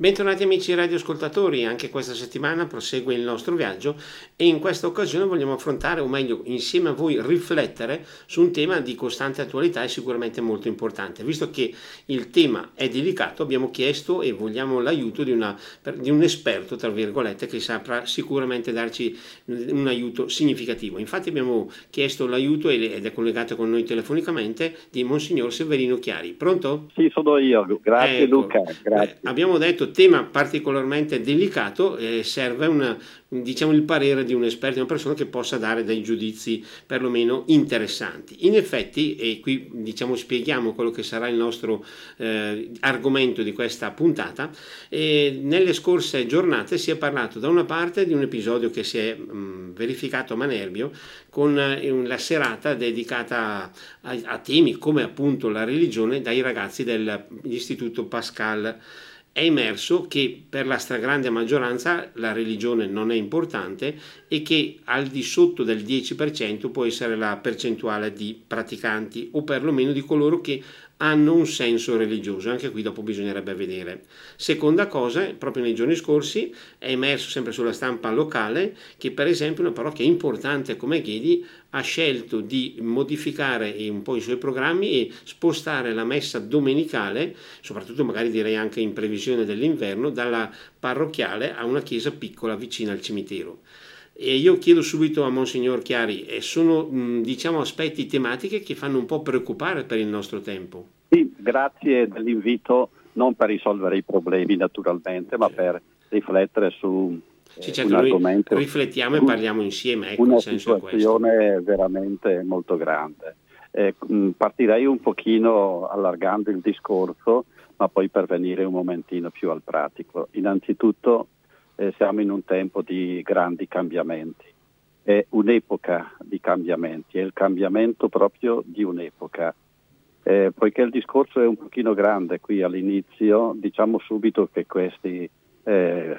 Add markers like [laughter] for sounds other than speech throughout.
Bentornati amici radioascoltatori, anche questa settimana prosegue il nostro viaggio e in questa occasione vogliamo affrontare, o meglio insieme a voi riflettere su un tema di costante attualità e sicuramente molto importante. Visto che il tema è delicato abbiamo chiesto e vogliamo l'aiuto di, una, di un esperto, tra virgolette, che saprà sicuramente darci un aiuto significativo. Infatti abbiamo chiesto l'aiuto ed è collegato con noi telefonicamente di Monsignor Severino Chiari. Pronto? Sì, sono io, grazie ecco. Luca. Grazie. Beh, abbiamo detto tema particolarmente delicato eh, serve una, diciamo, il parere di un esperto, di una persona che possa dare dei giudizi perlomeno interessanti. In effetti, e qui diciamo, spieghiamo quello che sarà il nostro eh, argomento di questa puntata, eh, nelle scorse giornate si è parlato da una parte di un episodio che si è mh, verificato a Manerbio con eh, la serata dedicata a, a temi come appunto la religione dai ragazzi dell'Istituto Pascal è emerso che per la stragrande maggioranza la religione non è importante e che al di sotto del 10% può essere la percentuale di praticanti o perlomeno di coloro che hanno un senso religioso, anche qui dopo bisognerebbe vedere. Seconda cosa, proprio nei giorni scorsi è emerso sempre sulla stampa locale che per esempio una parrocchia importante come Ghedi ha scelto di modificare un po' i suoi programmi e spostare la messa domenicale, soprattutto magari direi anche in previsione dell'inverno, dalla parrocchiale a una chiesa piccola vicina al cimitero. E io chiedo subito a Monsignor Chiari, sono diciamo aspetti tematiche che fanno un po' preoccupare per il nostro tempo. Sì, grazie dell'invito, non per risolvere i problemi naturalmente, ma per riflettere su sì, certo, argomento. Riflettiamo e parliamo insieme. Ecco, una situazione veramente molto grande. Eh, partirei un pochino allargando il discorso, ma poi per venire un momentino più al pratico. Innanzitutto eh, siamo in un tempo di grandi cambiamenti, è un'epoca di cambiamenti, è il cambiamento proprio di un'epoca. Eh, poiché il discorso è un pochino grande qui all'inizio, diciamo subito che questi, eh,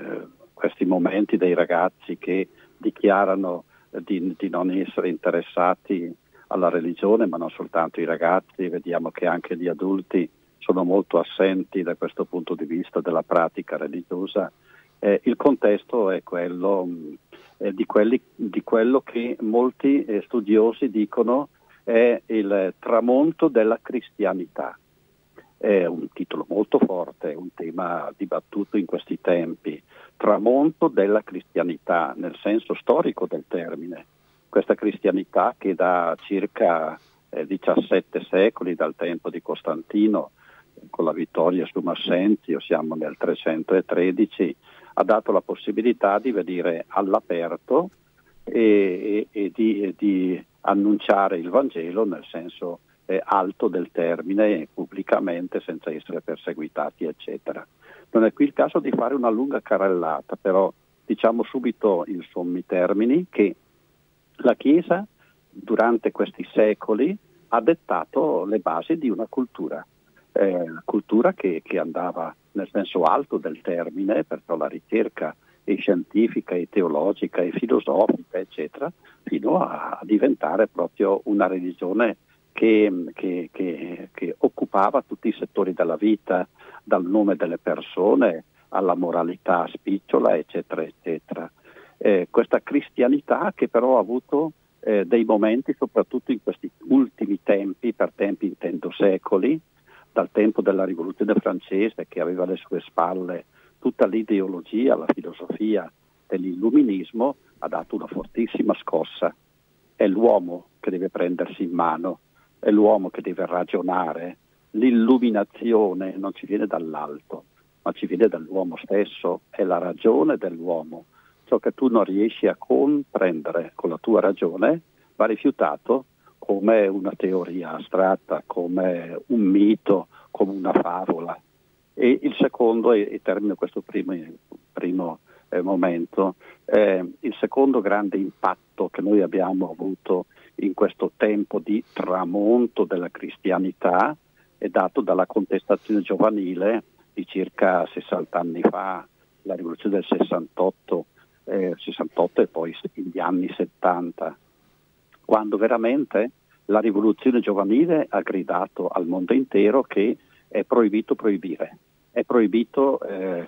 questi momenti dei ragazzi che dichiarano di, di non essere interessati alla religione, ma non soltanto i ragazzi, vediamo che anche gli adulti sono molto assenti da questo punto di vista della pratica religiosa, eh, il contesto è quello eh, di, quelli, di, quello che molti eh, studiosi dicono è il tramonto della cristianità. È un titolo molto forte, un tema dibattuto in questi tempi. Tramonto della cristianità, nel senso storico del termine. Questa cristianità che da circa 17 eh, secoli, dal tempo di Costantino, con la vittoria su Massenzio, siamo nel 313, ha dato la possibilità di venire all'aperto e, e, e, di, e di, annunciare il Vangelo nel senso eh, alto del termine pubblicamente senza essere perseguitati eccetera. Non è qui il caso di fare una lunga carrellata, però diciamo subito in sommi termini che la Chiesa durante questi secoli ha dettato le basi di una cultura, eh, cultura che, che andava nel senso alto del termine, perciò la ricerca e scientifica e teologica e filosofica, eccetera, fino a diventare proprio una religione che, che, che, che, occupava tutti i settori della vita, dal nome delle persone alla moralità spicciola, eccetera, eccetera. Eh, questa cristianità che però ha avuto eh, dei momenti, soprattutto in questi ultimi tempi, per tempi intendo secoli, dal tempo della rivoluzione francese che aveva alle sue spalle tutta l'ideologia, la filosofia dell'illuminismo, ha dato una fortissima scossa. È l'uomo che deve prendersi in mano, è l'uomo che deve ragionare. L'illuminazione non ci viene dall'alto, ma ci viene dall'uomo stesso, è la ragione dell'uomo. Ciò che tu non riesci a comprendere con la tua ragione va rifiutato come una teoria astratta, come un mito, come una favola. E il secondo, e, termino questo primo, primo eh, momento, eh, il secondo grande impatto che noi abbiamo avuto in questo tempo di tramonto della cristianità è dato dalla contestazione giovanile di circa 60 anni fa, la rivoluzione del 68, eh, 68 e poi gli anni 70 quando veramente la rivoluzione giovanile ha gridato al mondo intero che è proibito proibire, è proibito eh,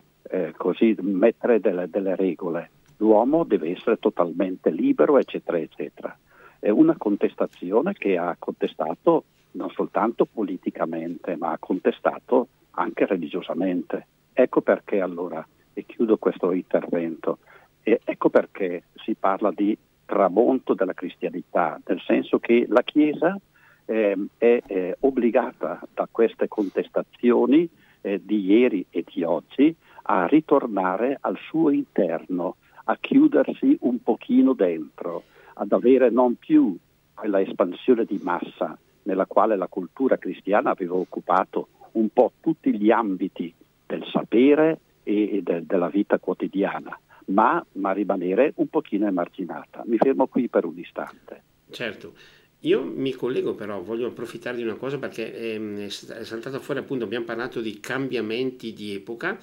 così, mettere delle, delle regole. L'uomo deve essere totalmente libero, eccetera, eccetera. È una contestazione che ha contestato non soltanto politicamente, ma ha contestato anche religiosamente. Ecco perché allora, e chiudo questo intervento, ecco perché si parla di tramonto della cristianità, nel senso che la Chiesa eh, è eh, obbligata da queste contestazioni eh, di ieri e di oggi a ritornare al suo interno, a chiudersi un pochino dentro, ad avere non più quella espansione di massa nella quale la cultura cristiana aveva occupato un po' tutti gli ambiti del sapere e de- della vita quotidiana, ma, ma rimanere un pochino emarginata. Mi fermo qui per un istante. Certo. Io mi collego però, voglio approfittare di una cosa perché ehm, è saltato fuori appunto, abbiamo parlato di cambiamenti di epoca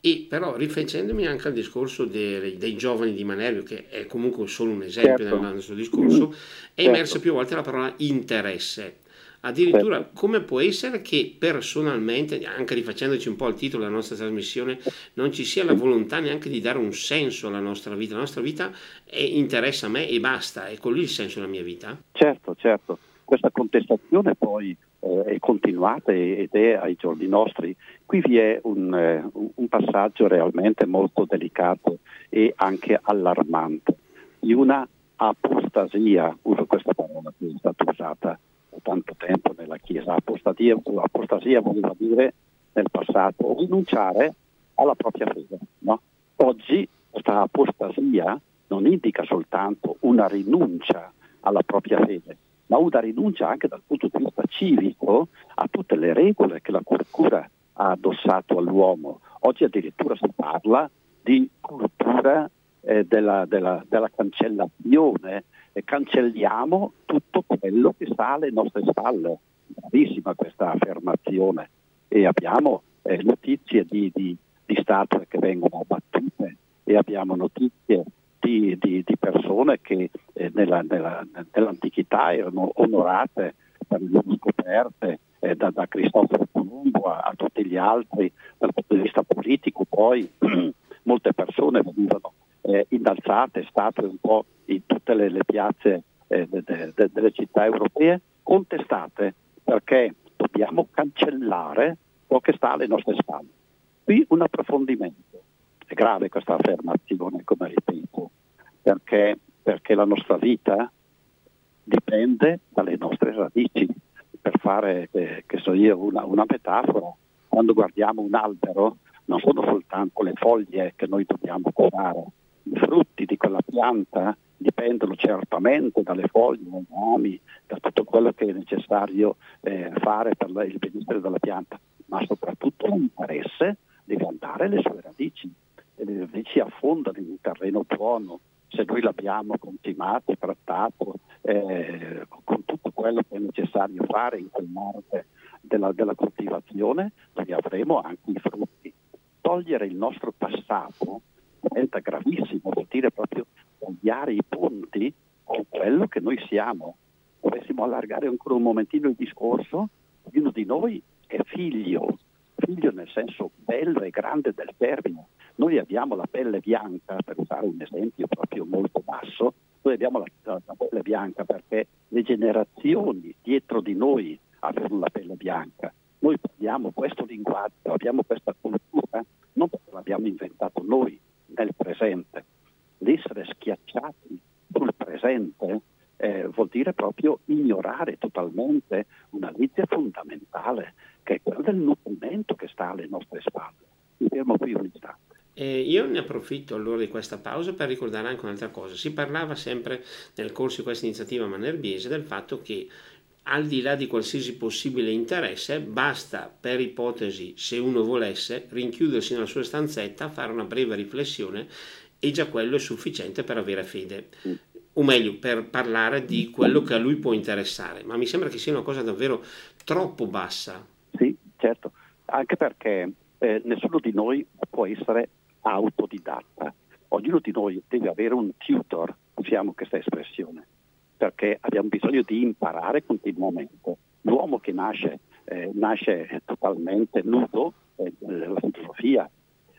e però rifacendomi anche al discorso dei, dei, giovani di Manerbio, che è comunque solo un esempio certo. del nostro discorso, è certo. emersa più volte la parola interesse. Addirittura certo. come può essere che personalmente, anche rifacendoci un po' al titolo della nostra trasmissione, non ci sia la volontà neanche di dare un senso alla nostra vita? La nostra vita è, interessa a me e basta, è quello il senso della mia vita? Certo, certo. Questa contestazione poi è continuata ed è ai giorni nostri. Qui vi è un, eh, un passaggio realmente molto delicato e anche allarmante di una apostasia, uso questa parola che è stata usata tanto tempo nella Chiesa. Apostasia, apostasia voleva dire nel passato rinunciare alla propria fede. No? Oggi questa apostasia non indica soltanto una rinuncia alla propria fede, ma una rinuncia anche dal punto di vista civico a tutte le regole che la cultura ha addossato all'uomo. Oggi addirittura si parla di cultura eh, della, della, della, cancellazione e cancelliamo tutto quello che sta alle nostre spalle. Bravissima questa affermazione e abbiamo eh, notizie di, di, di, statue che vengono abbattute e abbiamo notizie di, di persone che eh, nella, nella, nell'antichità erano onorate per le loro scoperte eh, da, da, Cristoforo Colombo a, a, tutti gli altri dal punto di vista politico poi [clears throat] molte persone venivano eh, innalzate, statue un po' in tutte le, le piazze eh, de, de, de, delle città europee, contestate perché dobbiamo cancellare ciò che sta alle nostre spalle. Qui un approfondimento. È grave questa affermazione, come ripeto, perché, perché la nostra vita dipende dalle nostre radici. Per fare, eh, so io, una, una metafora, quando guardiamo un albero non sono soltanto le foglie che noi dobbiamo curare, i frutti di quella pianta dipendono certamente dalle foglie, dai rami, da tutto quello che è necessario eh, fare per il benessere della pianta, ma soprattutto l'interesse deve andare alle sue radici. E le radici affondano in un terreno buono, se noi l'abbiamo continuato, trattato, eh, con tutto quello che è necessario fare in quel mare della, della coltivazione, noi avremo anche i frutti. Togliere il nostro passato diventa gravissimo, vuol dire proprio tagliare i ponti con quello che noi siamo. Dovessimo allargare ancora un momentino il discorso, ognuno di noi è figlio, figlio nel senso bello e grande del termine. Noi abbiamo la pelle bianca, per usare un esempio proprio molto basso, noi abbiamo la, la, la pelle bianca perché le generazioni dietro di noi avevano la pelle bianca. Noi parliamo questo linguaggio, abbiamo questa cultura, non perché l'abbiamo inventato noi, nel presente. L'essere schiacciati sul presente eh, vuol dire proprio ignorare totalmente una legge fondamentale che è quella del nutrimento che sta alle nostre spalle. Mi fermo qui un istante. Eh, io ne approfitto allora di questa pausa per ricordare anche un'altra cosa. Si parlava sempre nel corso di questa iniziativa manerbiese del fatto che al di là di qualsiasi possibile interesse, basta per ipotesi, se uno volesse, rinchiudersi nella sua stanzetta, fare una breve riflessione e già quello è sufficiente per avere fede. O meglio, per parlare di quello che a lui può interessare. Ma mi sembra che sia una cosa davvero troppo bassa. Sì, certo, anche perché eh, nessuno di noi può essere autodidatta. Ognuno di noi deve avere un tutor, usiamo questa espressione perché abbiamo bisogno di imparare continuamente. L'uomo che nasce, eh, nasce totalmente nudo, eh, la filosofia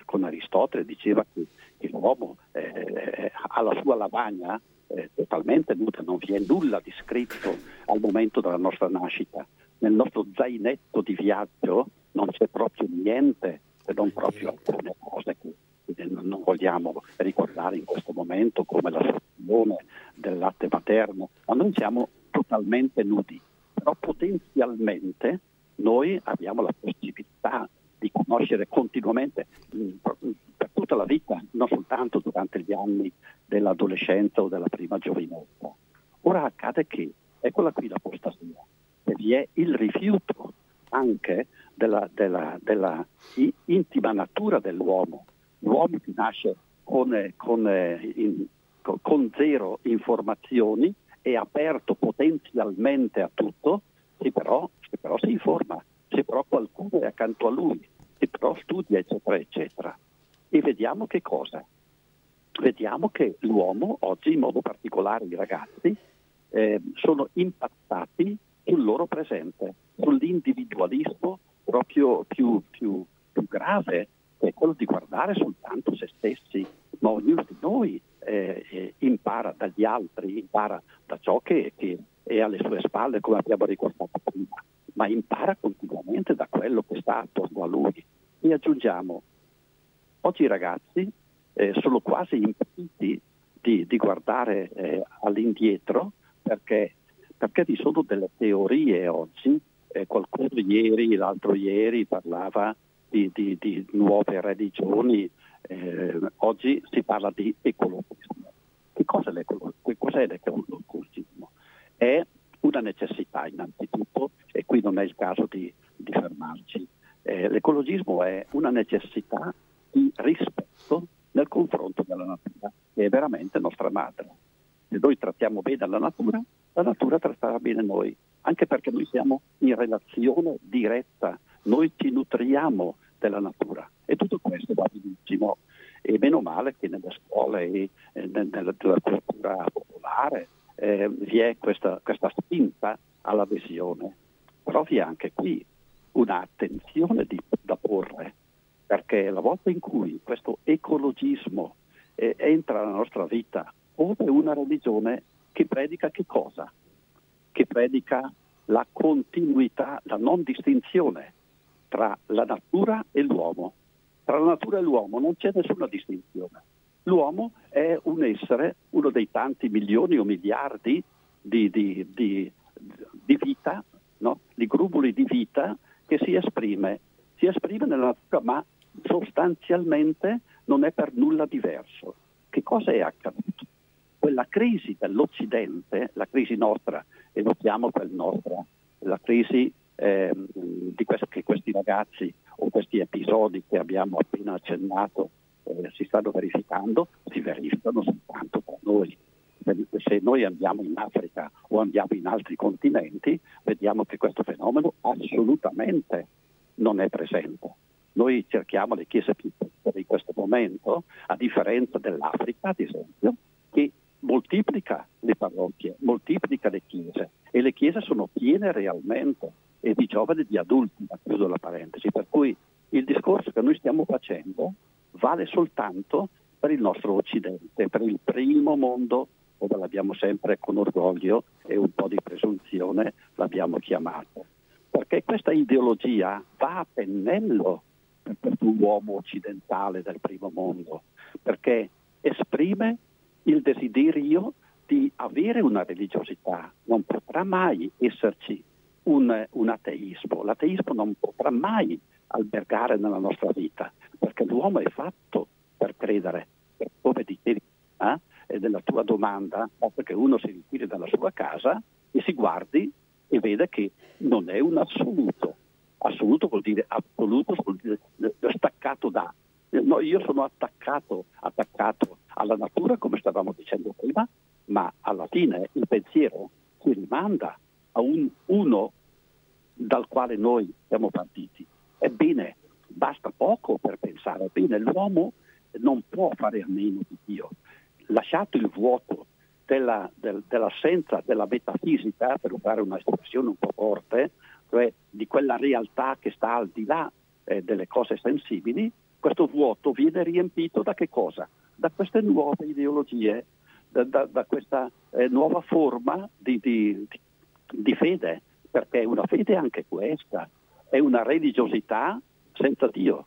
con Aristotele diceva che, che l'uomo eh, ha la sua lavagna eh, totalmente nuda, non vi è nulla di scritto al momento della nostra nascita. Nel nostro zainetto di viaggio non c'è proprio niente, se non proprio alcune cose che non vogliamo ricordare in questo momento come la soluzione del latte materno, ma noi siamo totalmente nudi, però potenzialmente noi abbiamo la possibilità di conoscere continuamente mm, per tutta la vita, non soltanto durante gli anni dell'adolescenza o della prima giovinezza. Ora accade che, eccola qui l'apostasia, che vi è il rifiuto anche della, della, della intima natura dell'uomo. L'uomo che nasce con, con, in, con zero informazioni, è aperto potenzialmente a tutto, se però, se però si informa, se però qualcuno è accanto a lui, se però studia, eccetera, eccetera. E vediamo che cosa? Vediamo che l'uomo oggi, in modo particolare i ragazzi, eh, sono impattati sul loro presente, sull'individualismo proprio più, più, più grave, è quello di guardare soltanto se stessi, ma ognuno di noi eh, eh, impara dagli altri, impara da ciò che, che, è alle sue spalle, come abbiamo ricordato prima, ma impara continuamente da quello che sta attorno a lui. E aggiungiamo, oggi i ragazzi eh, sono quasi impediti di, di guardare eh, all'indietro perché, perché vi sono delle teorie oggi, eh, qualcuno ieri, l'altro ieri parlava di, di, di nuove religioni, eh, oggi si parla di ecologismo. Che cosa è cos'è l'ecologismo? È una necessità innanzitutto, e qui non è il caso di, di fermarci. Eh, l'ecologismo è una necessità di rispetto nel confronto della natura, che è veramente nostra madre. Se noi trattiamo bene la natura tratterà bene noi, anche perché noi siamo in relazione diretta, noi ci nutriamo della natura. E tutto questo va benissimo. E meno male che nelle scuole e eh, nella cultura popolare eh, vi è questa, questa spinta all'adesione. Però vi è anche qui un'attenzione di, da porre, perché la volta in cui questo ecologismo eh, entra nella nostra vita, come una religione che predica che cosa? Che predica la continuità, la non distinzione tra la natura e l'uomo. Tra la natura e l'uomo non c'è nessuna distinzione. L'uomo è un essere, uno dei tanti milioni o miliardi di, di, di, di vita, no? di grumuli di vita che si esprime. Si esprime nella natura, ma sostanzialmente non è per nulla diverso. Che cosa è accaduto? Quella crisi dell'Occidente, la crisi nostra, e notiamo quella nostra, la crisi eh, di questo, che questi ragazzi o questi episodi che abbiamo appena accennato eh, si stanno verificando, si verificano soltanto tra noi. Se noi andiamo in Africa o andiamo in altri continenti, vediamo che questo fenomeno assolutamente non è presente. Noi cerchiamo le chiese più piccole in questo momento, a differenza dell'Africa, ad esempio, che moltiplica le parrocchie, moltiplica le chiese e le chiese sono piene realmente e di giovani e di adulti, chiudo la parentesi, per cui il discorso che noi stiamo facendo vale soltanto per il nostro Occidente, per il primo mondo, come l'abbiamo sempre con orgoglio e un po' di presunzione l'abbiamo chiamato. Perché questa ideologia va a pennello per l'uomo occidentale del primo mondo, perché esprime il desiderio di avere una religiosità, non potrà mai esserci un, un ateismo. L'ateismo non potrà mai albergare nella nostra vita, perché l'uomo è fatto per credere, come dicevi eh? e nella tua domanda, basta che uno si ritiri dalla sua casa e si guardi e vede che non è un assoluto. Assoluto vuol dire assoluto, vuol dire staccato da. No, io sono attaccato, attaccato alla natura, come stavamo dicendo prima, ma alla fine il pensiero si rimanda a un uno dal quale noi siamo partiti. Ebbene, basta poco per pensare, ebbene l'uomo non può fare a meno di Dio. Lasciato il vuoto della, del, dell'assenza della metafisica, per usare un'espressione un po' forte, cioè di quella realtà che sta al di là eh, delle cose sensibili, questo vuoto viene riempito da che cosa? Da queste nuove ideologie, da, da, da questa eh, nuova forma di, di, di fede, perché è una fede anche questa, è una religiosità senza Dio,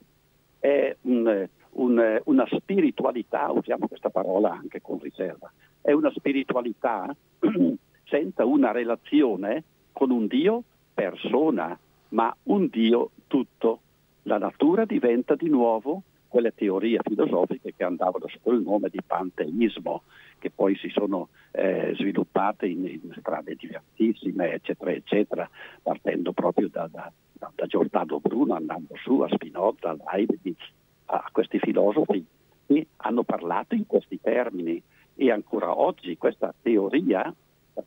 è un, un, una spiritualità, usiamo questa parola anche con riserva, è una spiritualità [clears throat] senza una relazione con un Dio persona, ma un Dio tutto. La natura diventa di nuovo quelle teorie filosofiche che andavano sotto il nome di panteismo, che poi si sono eh, sviluppate in, in, strade diversissime, eccetera, eccetera, partendo proprio da, da, da Giordano Bruno, andando su a Spinoza, a Leibniz, a questi filosofi che hanno parlato in questi termini e ancora oggi questa teoria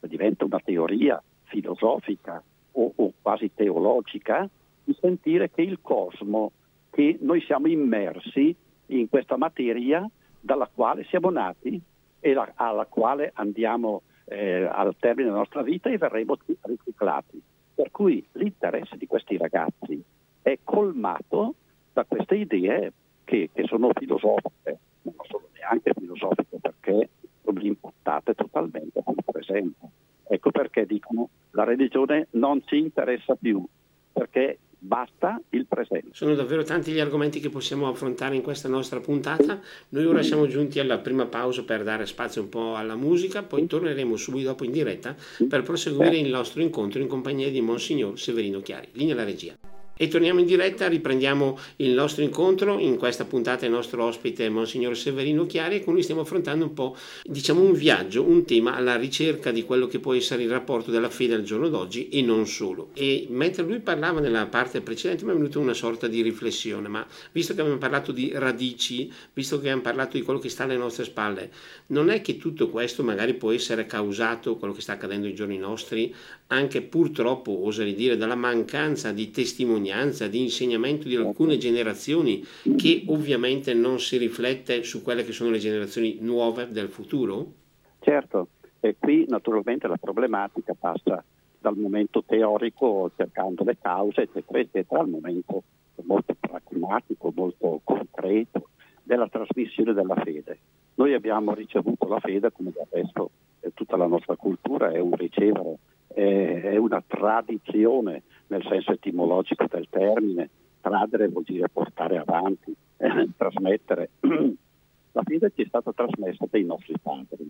diventa una teoria filosofica o, o quasi teologica di sentire che il cosmo, che noi siamo immersi in questa materia dalla quale siamo nati e la, alla quale andiamo eh, al termine della nostra vita e verremo riciclati. Per cui l'interesse di questi ragazzi è colmato da queste idee che, che sono filosofiche, non sono neanche filosofiche perché sono impattate totalmente sul presente. Ecco perché dicono la religione non ci interessa più, perché basta il presente. Sono davvero tanti gli argomenti che possiamo affrontare in questa nostra puntata. Noi ora siamo giunti alla prima pausa per dare spazio un po' alla musica, poi torneremo subito dopo in diretta per proseguire il nostro incontro in compagnia di Monsignor Severino Chiari. Linea alla regia. E torniamo in diretta, riprendiamo il nostro incontro. In questa puntata il nostro ospite è Monsignor Severino Chiari e con lui stiamo affrontando un po', diciamo, un viaggio, un tema alla ricerca di quello che può essere il rapporto della fede al giorno d'oggi e non solo. E mentre lui parlava nella parte precedente mi è venuta una sorta di riflessione, ma visto che abbiamo parlato di radici, visto che abbiamo parlato di quello che sta alle nostre spalle, non è che tutto questo magari può essere causato, quello che sta accadendo ai giorni nostri, anche purtroppo, oserei dire, dalla mancanza di testimonianza, di insegnamento di alcune generazioni che ovviamente non si riflette su quelle che sono le generazioni nuove del futuro? Certo, e qui naturalmente la problematica passa dal momento teorico cercando le cause, eccetera, eccetera, al momento molto pragmatico, molto concreto della trasmissione della fede. Noi abbiamo ricevuto la fede come del resto eh, tutta la nostra cultura è un ricevere è una tradizione nel senso etimologico del termine. Tradere vuol dire portare avanti, eh, trasmettere. [clears throat] La fede ci è stata trasmessa dai nostri padri.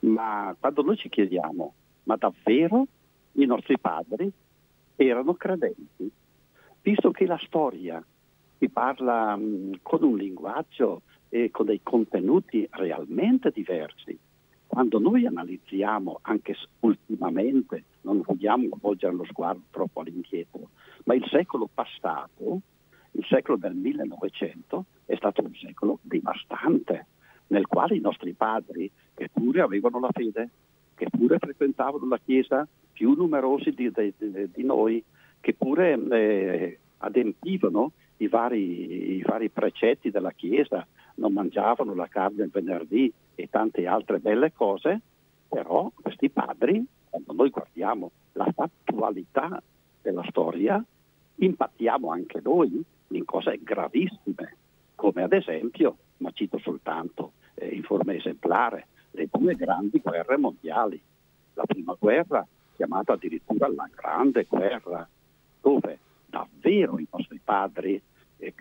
Ma quando noi ci chiediamo, ma davvero i nostri padri erano credenti? Visto che la storia si parla mh, con un linguaggio e con dei contenuti realmente diversi, quando noi analizziamo anche ultimamente, non vogliamo volgere lo sguardo troppo all'indietro, ma il secolo passato, il secolo del 1900, è stato un secolo devastante, nel quale i nostri padri, che pure avevano la fede, che pure frequentavano la Chiesa, più numerosi di, di, di noi, che pure eh, adempivano i vari, i vari precetti della Chiesa, non mangiavano la carne il venerdì e tante altre belle cose, però questi padri, quando noi guardiamo la fattualità della storia, impattiamo anche noi in cose gravissime, come ad esempio, ma cito soltanto eh, in forma esemplare, le due grandi guerre mondiali. La prima guerra, chiamata addirittura la Grande Guerra, dove davvero i nostri padri, eh,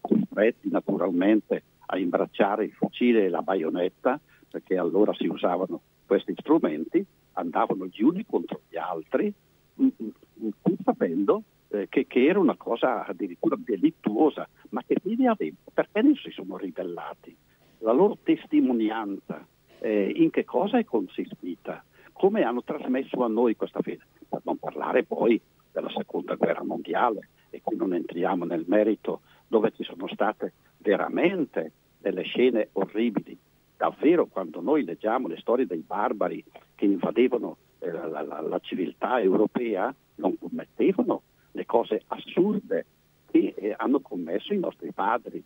costretti naturalmente a imbracciare il fucile la baionetta, perché allora si usavano questi strumenti, andavano gli uni contro gli altri, mm, mm, mm, pur sapendo eh, che, che, era una cosa addirittura delittuosa, ma che fine avevano? Perché non si sono ribellati? La loro testimonianza eh, in che cosa è consistita? Come hanno trasmesso a noi questa fede? Per non parlare poi della seconda guerra mondiale, e qui non entriamo nel merito dove ci sono state veramente delle scene orribili. Davvero quando noi leggiamo le storie dei barbari che invadevano eh, la, la, la, civiltà europea, non commettevano le cose assurde che eh, hanno commesso i nostri padri.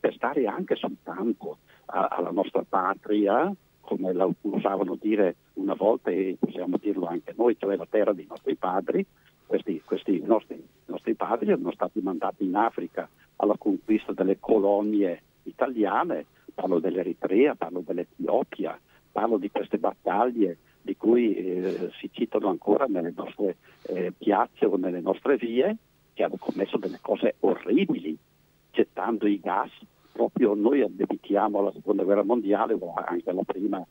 Per stare anche soltanto a, alla nostra patria, come la usavano dire una volta e possiamo dirlo anche noi, cioè la terra dei nostri padri, questi, questi nostri, nostri padri erano stati mandati in Africa alla conquista delle colonie italiane, parlo dell'Eritrea, parlo dell'Etiopia, parlo di queste battaglie di cui eh, si citano ancora nelle nostre eh, piazze o nelle nostre vie, che hanno commesso delle cose orribili, gettando i gas. Proprio noi addebitiamo alla seconda guerra mondiale o anche alla prima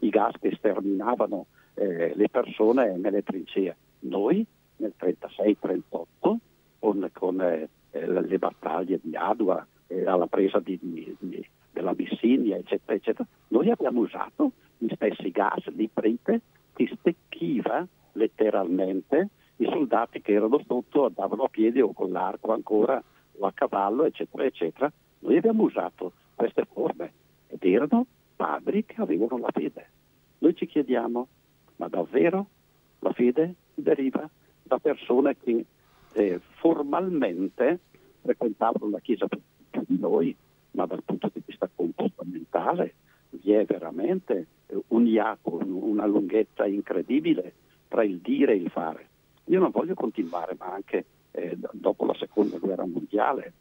i gas che sterminavano eh, le persone nelle trincee. Noi nel 36-38 con, con eh, le battaglie di Adua, eh, alla presa di, di, di, della Bissinia, eccetera, eccetera, noi abbiamo usato gli stessi gas di Prite che stecchiva letteralmente i soldati che erano sotto andavano a piedi o con l'arco ancora o a cavallo, eccetera, eccetera. Noi abbiamo usato queste forme ed erano padri che avevano la fede. Noi ci chiediamo, ma davvero la fede deriva da persone che eh, formalmente frequentavano la Chiesa più di noi, ma dal punto di vista comportamentale vi è veramente un iaco, una lunghezza incredibile tra il dire e il fare. Io non voglio continuare, ma anche eh, dopo la seconda guerra mondiale,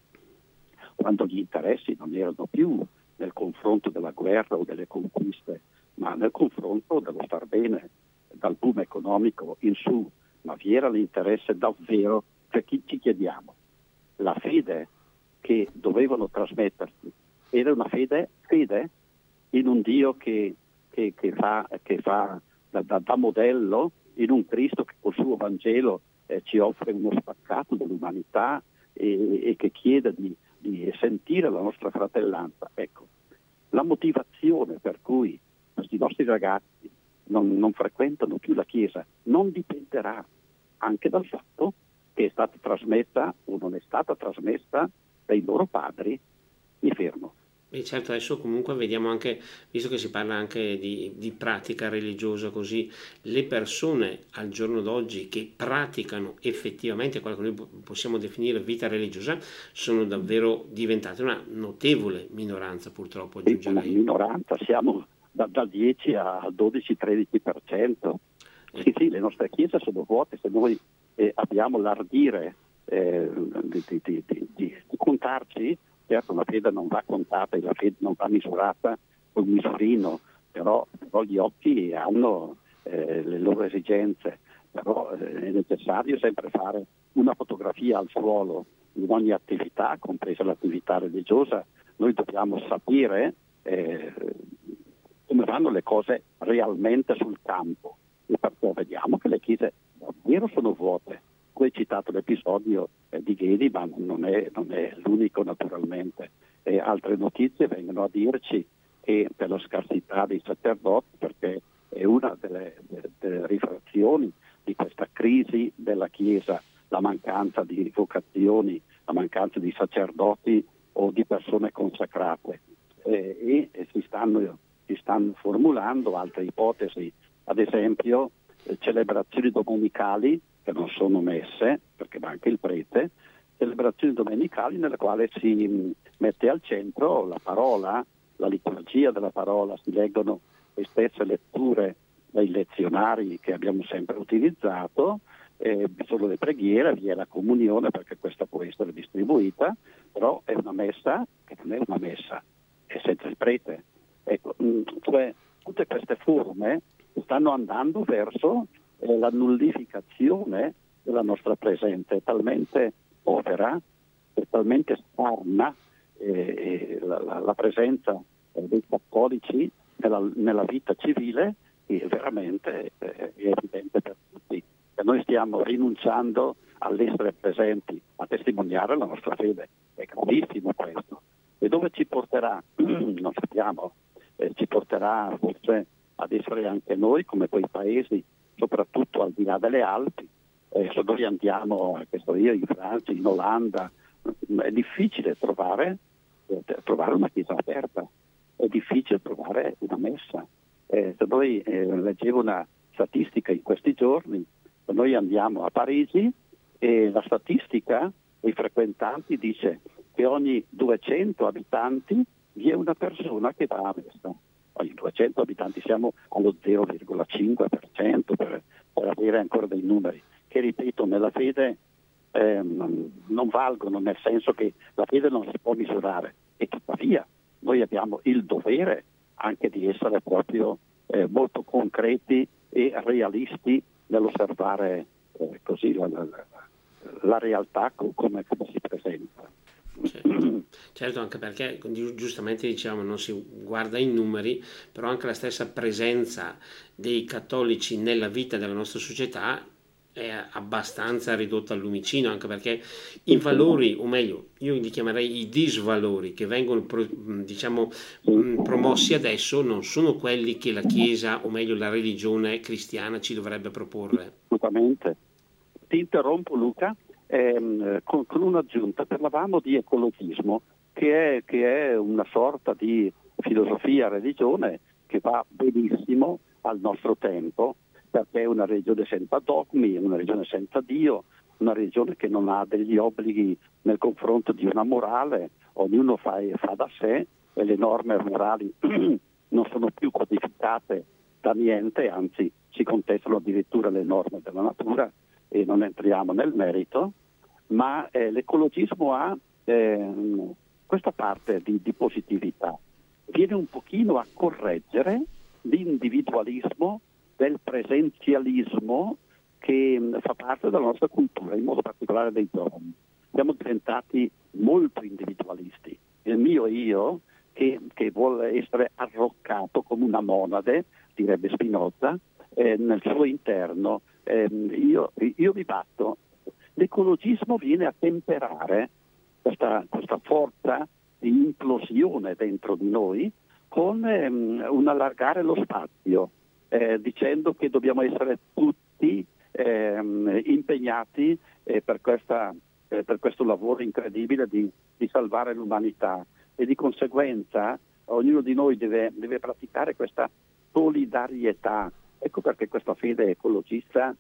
quando gli interessi non erano più nel confronto della guerra o delle conquiste, ma nel confronto dello star bene, dal boom economico in su, ma vi era l'interesse davvero per chi ci chiediamo. La fede che dovevano trasmetterci era una fede, fede in un Dio che, che, che fa, che fa da, da, da, modello, in un Cristo che col suo Vangelo eh, ci offre uno spaccato dell'umanità e, e che chiede di, di, sentire la nostra fratellanza. Ecco, la motivazione per cui questi nostri ragazzi non, non frequentano più la Chiesa non dipenderà anche dal fatto che è stata trasmessa o non è stata trasmessa dai loro padri, mi fermo. E certo, adesso comunque vediamo anche, visto che si parla anche di, di, pratica religiosa così, le persone al giorno d'oggi che praticano effettivamente quello che noi possiamo definire vita religiosa sono davvero diventate una notevole minoranza purtroppo. Una minoranza, siamo da, dal 10 al 12-13%. Sì, sì, le nostre chiese sono vuote, se noi eh, abbiamo l'ardire eh, di, di, di, di, contarci, certo la fede non va contata e la fede non va misurata un misurino, però, però gli occhi hanno eh, le loro esigenze, però eh, è necessario sempre fare una fotografia al suolo in ogni attività, compresa l'attività religiosa, noi dobbiamo sapere eh, come vanno le cose realmente sul campo e perché vediamo che le chiese davvero sono vuote. Qui hai citato l'episodio eh, di Ghedi, ma non è, non è l'unico naturalmente. E altre notizie vengono a dirci che per la scarsità dei sacerdoti, perché è una delle, delle, rifrazioni di questa crisi della Chiesa, la mancanza di vocazioni, la mancanza di sacerdoti o di persone consacrate. E, e si, stanno, si stanno formulando altre ipotesi, ad esempio eh, celebrazioni domenicali che non sono messe, perché va anche il prete, celebrazioni domenicali nelle quali si mm, mette al centro la parola, la liturgia della parola, si leggono le stesse letture dai lezionari che abbiamo sempre utilizzato, eh, sono le preghiere, vi è la comunione perché questa può essere distribuita, però è una messa che non è una messa, è senza il prete. Ecco, mm, cioè, tutte queste forme stanno andando verso eh, la nullificazione della nostra presenza, è talmente povera, è talmente sparna eh, la, la, la, presenza eh, dei cattolici nella, nella, vita civile che veramente eh, è evidente per tutti che noi stiamo rinunciando all'essere presenti, a testimoniare la nostra fede. È gravissimo questo. E dove ci porterà? [clears throat] non sappiamo, eh, ci porterà forse ad essere anche noi come quei paesi, soprattutto al di là delle Alpi. Eh, se noi andiamo, io, in Francia, in Olanda, è difficile trovare, eh, trovare una chiesa aperta, è difficile trovare una messa. Eh, se noi eh, leggevo una statistica in questi giorni, noi andiamo a Parigi e la statistica dei frequentanti dice che ogni 200 abitanti vi è una persona che va a messa ogni 200 abitanti siamo allo 0,5% per, per avere ancora dei numeri che ripeto nella fede eh, non valgono, nel senso che la fede non si può misurare e tuttavia noi abbiamo il dovere anche di essere proprio eh, molto concreti e realisti nell'osservare eh, così la, la, la realtà come, come si presenta. Certo. certo, anche perché giustamente diciamo non si guarda i numeri, però anche la stessa presenza dei cattolici nella vita della nostra società è abbastanza ridotta al lumicino, anche perché i valori, o meglio, io li chiamerei i disvalori che vengono diciamo, promossi adesso non sono quelli che la Chiesa, o meglio la religione cristiana ci dovrebbe proporre. Assolutamente. Ti interrompo Luca ehm, con, con, un'aggiunta, parlavamo di ecologismo, che è, che è una sorta di filosofia religione che va benissimo al nostro tempo, perché è una religione senza dogmi, una religione senza Dio, una religione che non ha degli obblighi nel confronto di una morale, ognuno fa, fa da sé e le norme morali [clears throat] non sono più codificate da niente, anzi si contestano addirittura le norme della natura e non entriamo nel merito, ma eh, l'ecologismo ha eh, questa parte di, di, positività, viene un pochino a correggere l'individualismo del presenzialismo che mh, fa parte della nostra cultura, in modo particolare dei giovani. Siamo diventati molto individualisti. Il mio io, che, che vuole essere arroccato come una monade, direbbe Spinoza, eh, nel suo interno, eh, io, io mi batto l'ecologismo viene a temperare questa, questa forza di implosione dentro di noi con ehm, un allargare lo spazio, eh, dicendo che dobbiamo essere tutti ehm, impegnati eh, per, questa, eh, per, questo lavoro incredibile di, di, salvare l'umanità e di conseguenza ognuno di noi deve, deve praticare questa solidarietà. Ecco perché questa fede ecologista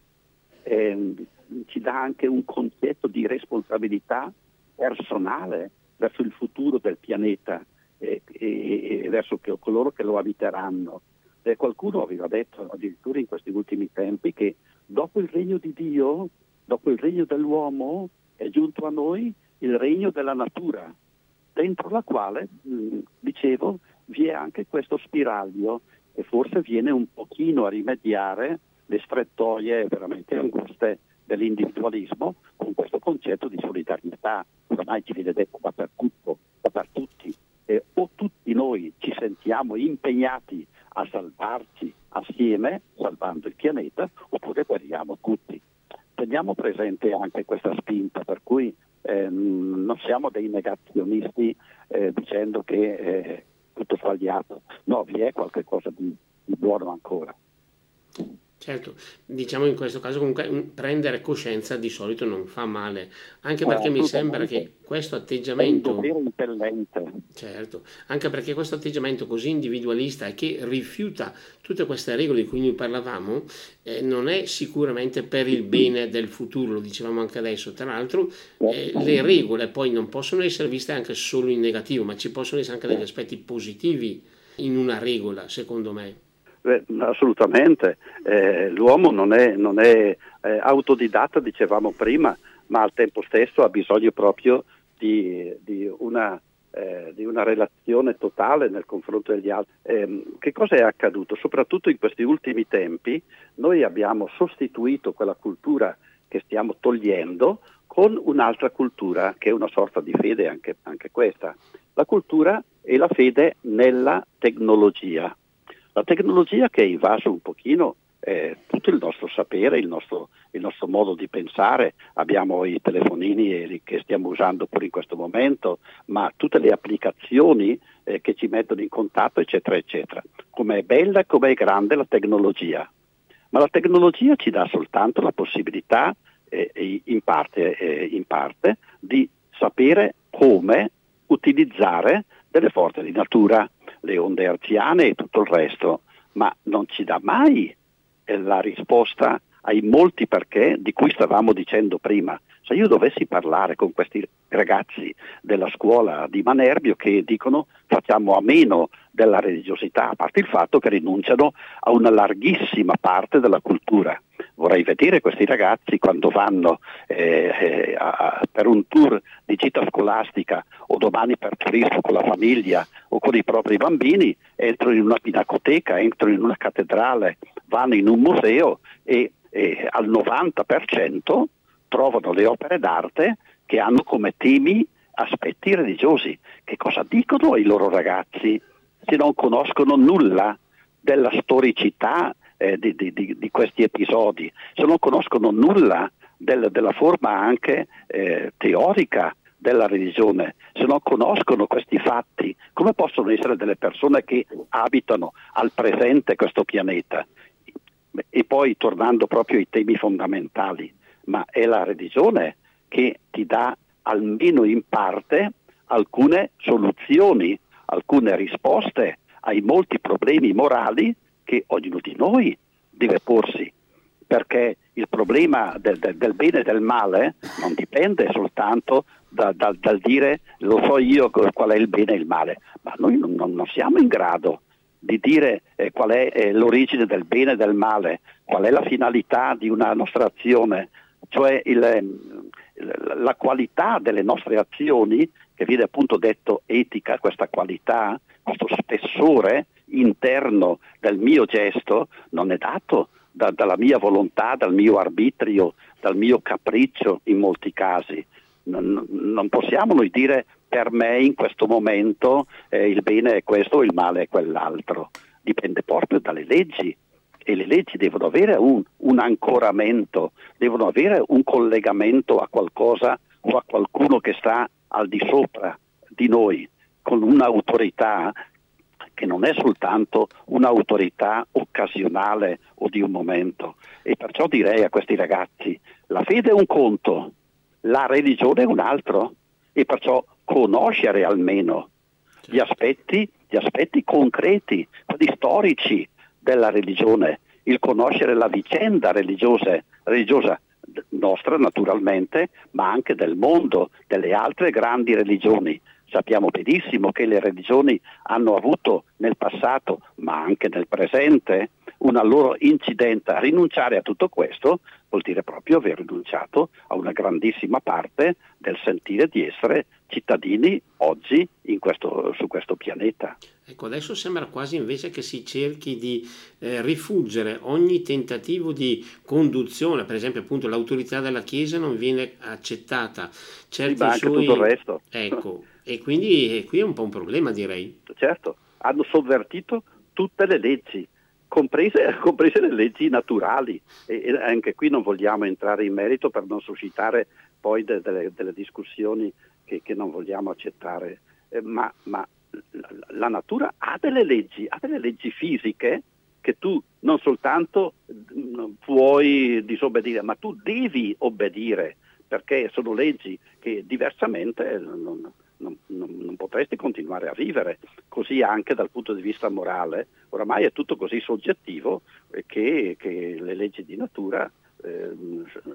eh, ci dà anche un concetto di responsabilità personale verso il futuro del pianeta e, e, e verso che, coloro che lo abiteranno. Eh, qualcuno aveva detto addirittura in questi ultimi tempi che dopo il regno di Dio, dopo il regno dell'uomo, è giunto a noi il regno della natura, dentro la quale, mh, dicevo, vi è anche questo spiraglio e forse viene un pochino a rimediare le strettoie veramente anguste dell'individualismo con questo concetto di solidarietà, ormai ci viene detto dappertutto, dappertutto. Eh, o tutti noi ci sentiamo impegnati a salvarci assieme, salvando il pianeta, oppure guariamo tutti. Teniamo presente anche questa spinta, per cui eh, non siamo dei negazionisti eh, dicendo che è tutto sbagliato, no, vi è qualcosa di, di buono ancora. Certo, diciamo in questo caso comunque prendere coscienza di solito non fa male, anche perché mi sembra che questo atteggiamento... Certo, anche perché questo atteggiamento così individualista e che rifiuta tutte queste regole di cui noi parlavamo, eh, non è sicuramente per il bene del futuro, lo dicevamo anche adesso. Tra l'altro eh, le regole poi non possono essere viste anche solo in negativo, ma ci possono essere anche degli aspetti positivi in una regola, secondo me. Beh, assolutamente, eh, l'uomo non è, non è eh, autodidatta, dicevamo prima, ma al tempo stesso ha bisogno proprio di, di, una, eh, di una, relazione totale nel confronto degli altri. Ehm, che cosa è accaduto? Soprattutto in questi ultimi tempi noi abbiamo sostituito quella cultura che stiamo togliendo con un'altra cultura che è una sorta di fede anche, anche questa. La cultura e la fede nella tecnologia la tecnologia che ha invaso un pochino eh, tutto il nostro sapere, il nostro, il nostro, modo di pensare, abbiamo i telefonini che stiamo usando pure in questo momento, ma tutte le applicazioni eh, che ci mettono in contatto, eccetera, eccetera. Com'è bella e com'è grande la tecnologia. Ma la tecnologia ci dà soltanto la possibilità, eh, in, parte, eh, in parte, di sapere come utilizzare delle forze di natura le onde arziane e tutto il resto, ma non ci dà mai eh, la risposta ai molti perché di cui stavamo dicendo prima. Se io dovessi parlare con questi ragazzi della scuola di Manerbio che dicono facciamo a meno della religiosità, a parte il fatto che rinunciano a una larghissima parte della cultura, vorrei vedere questi ragazzi quando vanno eh, eh, a, per un tour di gita scolastica o domani per turismo con la famiglia o con i propri bambini, entrano in una pinacoteca, entrano in una cattedrale, vanno in un museo e, e al 90% trovano le opere d'arte che hanno come temi aspetti religiosi. Che cosa dicono ai loro ragazzi se non conoscono nulla della storicità eh, di, di, di, questi episodi, se non conoscono nulla del, della forma anche eh, teorica della religione, se non conoscono questi fatti, come possono essere delle persone che abitano al presente questo pianeta? E poi tornando proprio ai temi fondamentali, ma è la religione che ti dà almeno in parte alcune soluzioni, alcune risposte ai molti problemi morali che ognuno di noi deve porsi, perché il problema del, del, del bene e del male non dipende soltanto da, da, dal dire lo so io qual è il bene e il male, ma noi non, non siamo in grado di dire eh, qual è eh, l'origine del bene e del male, qual è la finalità di una nostra azione, cioè il, ehm, la qualità delle nostre azioni, che viene appunto detto etica, questa qualità, questo spessore interno del mio gesto non è dato da, dalla mia volontà, dal mio arbitrio, dal mio capriccio in molti casi. Non, non possiamo noi dire per me in questo momento eh, il bene è questo o il male è quell'altro. Dipende proprio dalle leggi e le leggi devono avere un, un ancoramento, devono avere un collegamento a qualcosa o a qualcuno che sta al di sopra di noi, con un'autorità che non è soltanto un'autorità occasionale o di un momento. E perciò direi a questi ragazzi, la fede è un conto, la religione è un altro, e perciò conoscere almeno gli aspetti, gli aspetti concreti, quelli storici della religione, il conoscere la vicenda religiosa, religiosa nostra naturalmente, ma anche del mondo, delle altre grandi religioni, Sappiamo benissimo che le religioni hanno avuto nel passato, ma anche nel presente, una loro incidenza. Rinunciare a tutto questo vuol dire proprio aver rinunciato a una grandissima parte del sentire di essere cittadini oggi questo, su questo pianeta. Ecco, adesso sembra quasi invece che si cerchi di eh, rifuggere ogni tentativo di conduzione, per esempio appunto l'autorità della Chiesa non viene accettata. Certi sì, ma anche suoi... tutto il resto. Ecco, e quindi e qui è un po' un problema direi. Certo, hanno sovvertito tutte le leggi, comprese, [laughs] comprese le leggi naturali e, e, anche qui non vogliamo entrare in merito per non suscitare poi de, de, delle discussioni che, che, non vogliamo accettare, eh, ma, ma la, la natura ha delle leggi, ha delle leggi fisiche che tu non soltanto mm, puoi disobbedire, ma tu devi obbedire perché sono leggi che diversamente non, non, non, non, potresti continuare a vivere, così anche dal punto di vista morale, oramai è tutto così soggettivo che, che le leggi di natura eh,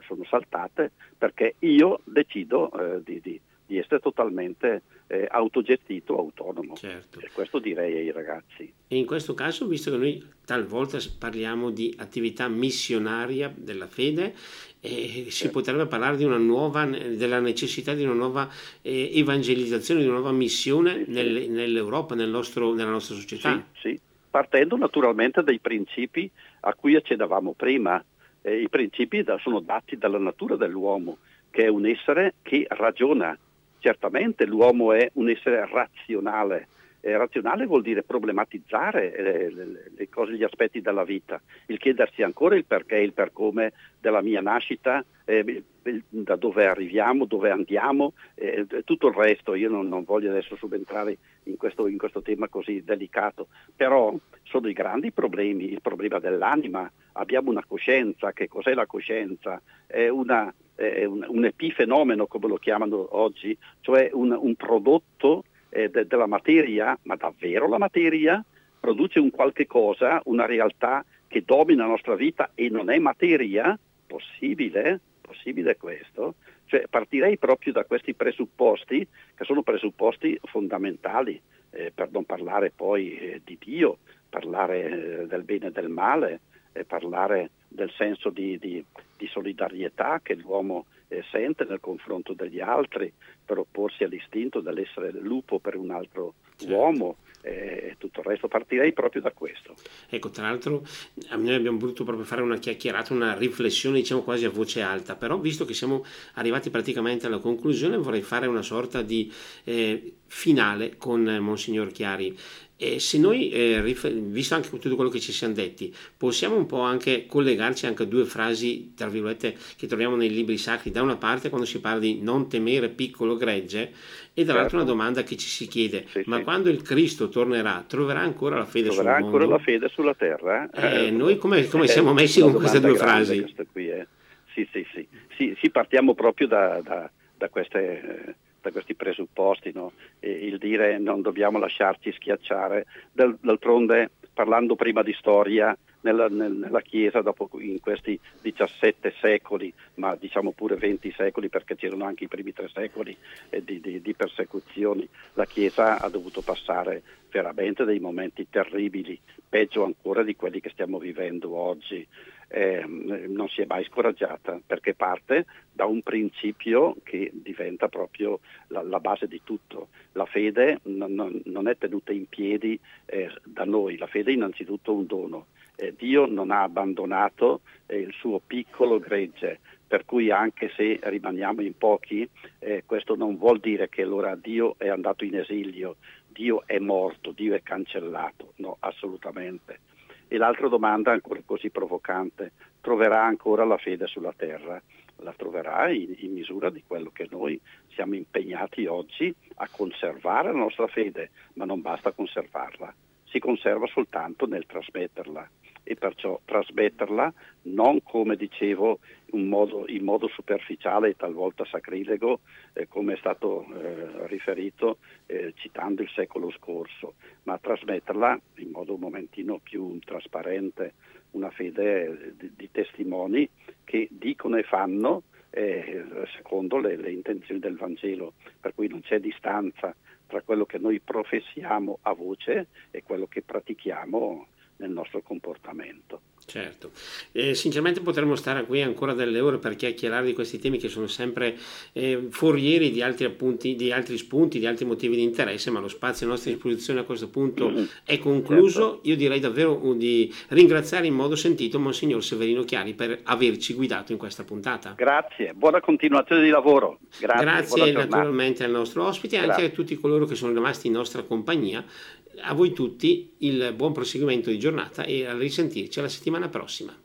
sono saltate perché io decido eh, di, di, di essere totalmente eh, autogestito, autonomo. Certo. E questo direi ai ragazzi. E in questo caso, visto che noi talvolta parliamo di attività missionaria della fede, eh, si certo. potrebbe parlare di una nuova, della necessità di una nuova eh, evangelizzazione, di una nuova missione sì, nel, sì. nell'Europa, nel nostro, nella nostra società. Sì, sì, partendo naturalmente dai principi a cui accedavamo prima. Eh, I principi da, sono dati dalla natura dell'uomo, che è un essere che ragiona, Certamente l'uomo è un essere razionale. Eh, razionale vuol dire problematizzare eh, le, le, cose, gli aspetti della vita, il chiedersi ancora il perché, il per come della mia nascita, eh, da dove arriviamo, dove andiamo, eh, tutto il resto. Io non, non voglio adesso subentrare in questo, in questo, tema così delicato, però sono i grandi problemi, il problema dell'anima. Abbiamo una coscienza, che cos'è la coscienza? È una eh, un, un, epifenomeno, come lo chiamano oggi, cioè un, un prodotto eh, de, della materia, ma davvero la materia produce un qualche cosa, una realtà che domina la nostra vita e non è materia? Possibile? Possibile questo? Cioè, partirei proprio da questi presupposti, che sono presupposti fondamentali, eh, per non parlare poi eh, di Dio, parlare eh, del bene e del male, eh, parlare del senso di, di, di solidarietà che l'uomo eh, sente nel confronto degli altri, per opporsi all'istinto dell'essere lupo per un altro certo. uomo e tutto il resto. Partirei proprio da questo. Ecco, tra l'altro noi abbiamo voluto proprio fare una chiacchierata, una riflessione diciamo quasi a voce alta, però visto che siamo arrivati praticamente alla conclusione vorrei fare una sorta di eh, finale con Monsignor Chiari. E se noi, eh, visto anche tutto quello che ci siamo detti, possiamo un po' anche collegarci anche a due frasi, tra virgolette, che troviamo nei libri sacri. Da una parte quando si parla di non temere piccolo gregge e dall'altra certo. una domanda che ci si chiede, sì, ma sì. quando il Cristo tornerà, troverà ancora la fede troverà sul mondo? ancora la fede sulla terra? Eh, eh, noi come, come eh, siamo messi con queste due frasi? Qui, eh. sì, sì, sì, sì, sì, partiamo proprio da, da, da queste da questi presupposti, no? il dire non dobbiamo lasciarci schiacciare, d'altronde parlando prima di storia, nella, nella, Chiesa dopo in questi 17 secoli, ma diciamo pure 20 secoli perché c'erano anche i primi tre secoli eh, di, di, di, persecuzioni, la Chiesa ha dovuto passare veramente dei momenti terribili, peggio ancora di quelli che stiamo vivendo oggi eh, non si è mai scoraggiata perché parte da un principio che diventa proprio la, la base di tutto. La fede non, non, è tenuta in piedi eh, da noi, la fede è innanzitutto un dono. Eh, Dio non ha abbandonato eh, il suo piccolo gregge, per cui anche se rimaniamo in pochi, eh, questo non vuol dire che allora Dio è andato in esilio, Dio è morto, Dio è cancellato, no, assolutamente. E l'altra domanda, ancora così provocante, troverà ancora la fede sulla terra? La troverà in, in, misura di quello che noi siamo impegnati oggi a conservare la nostra fede, ma non basta conservarla, si conserva soltanto nel trasmetterla e perciò trasmetterla non come dicevo in modo, in modo superficiale e talvolta sacrilego eh, come è stato eh, riferito eh, citando il secolo scorso, ma trasmetterla in modo un momentino più trasparente, una fede eh, di, di testimoni che dicono e fanno eh, secondo le, le intenzioni del Vangelo, per cui non c'è distanza tra quello che noi professiamo a voce e quello che pratichiamo nel nostro comportamento. Certo, eh, sinceramente potremmo stare qui ancora delle ore per chiacchierare di questi temi che sono sempre eh, forieri di altri appunti, di altri spunti, di altri motivi di interesse, ma lo spazio a nostra disposizione a questo punto mm-hmm. è concluso. Certo. Io direi davvero di ringraziare in modo sentito Monsignor Severino Chiari per averci guidato in questa puntata. Grazie, buona continuazione di lavoro. Grazie, Grazie naturalmente al nostro ospite e anche a tutti coloro che sono rimasti in nostra compagnia a voi tutti il buon proseguimento di giornata e a risentirci la settimana prossima.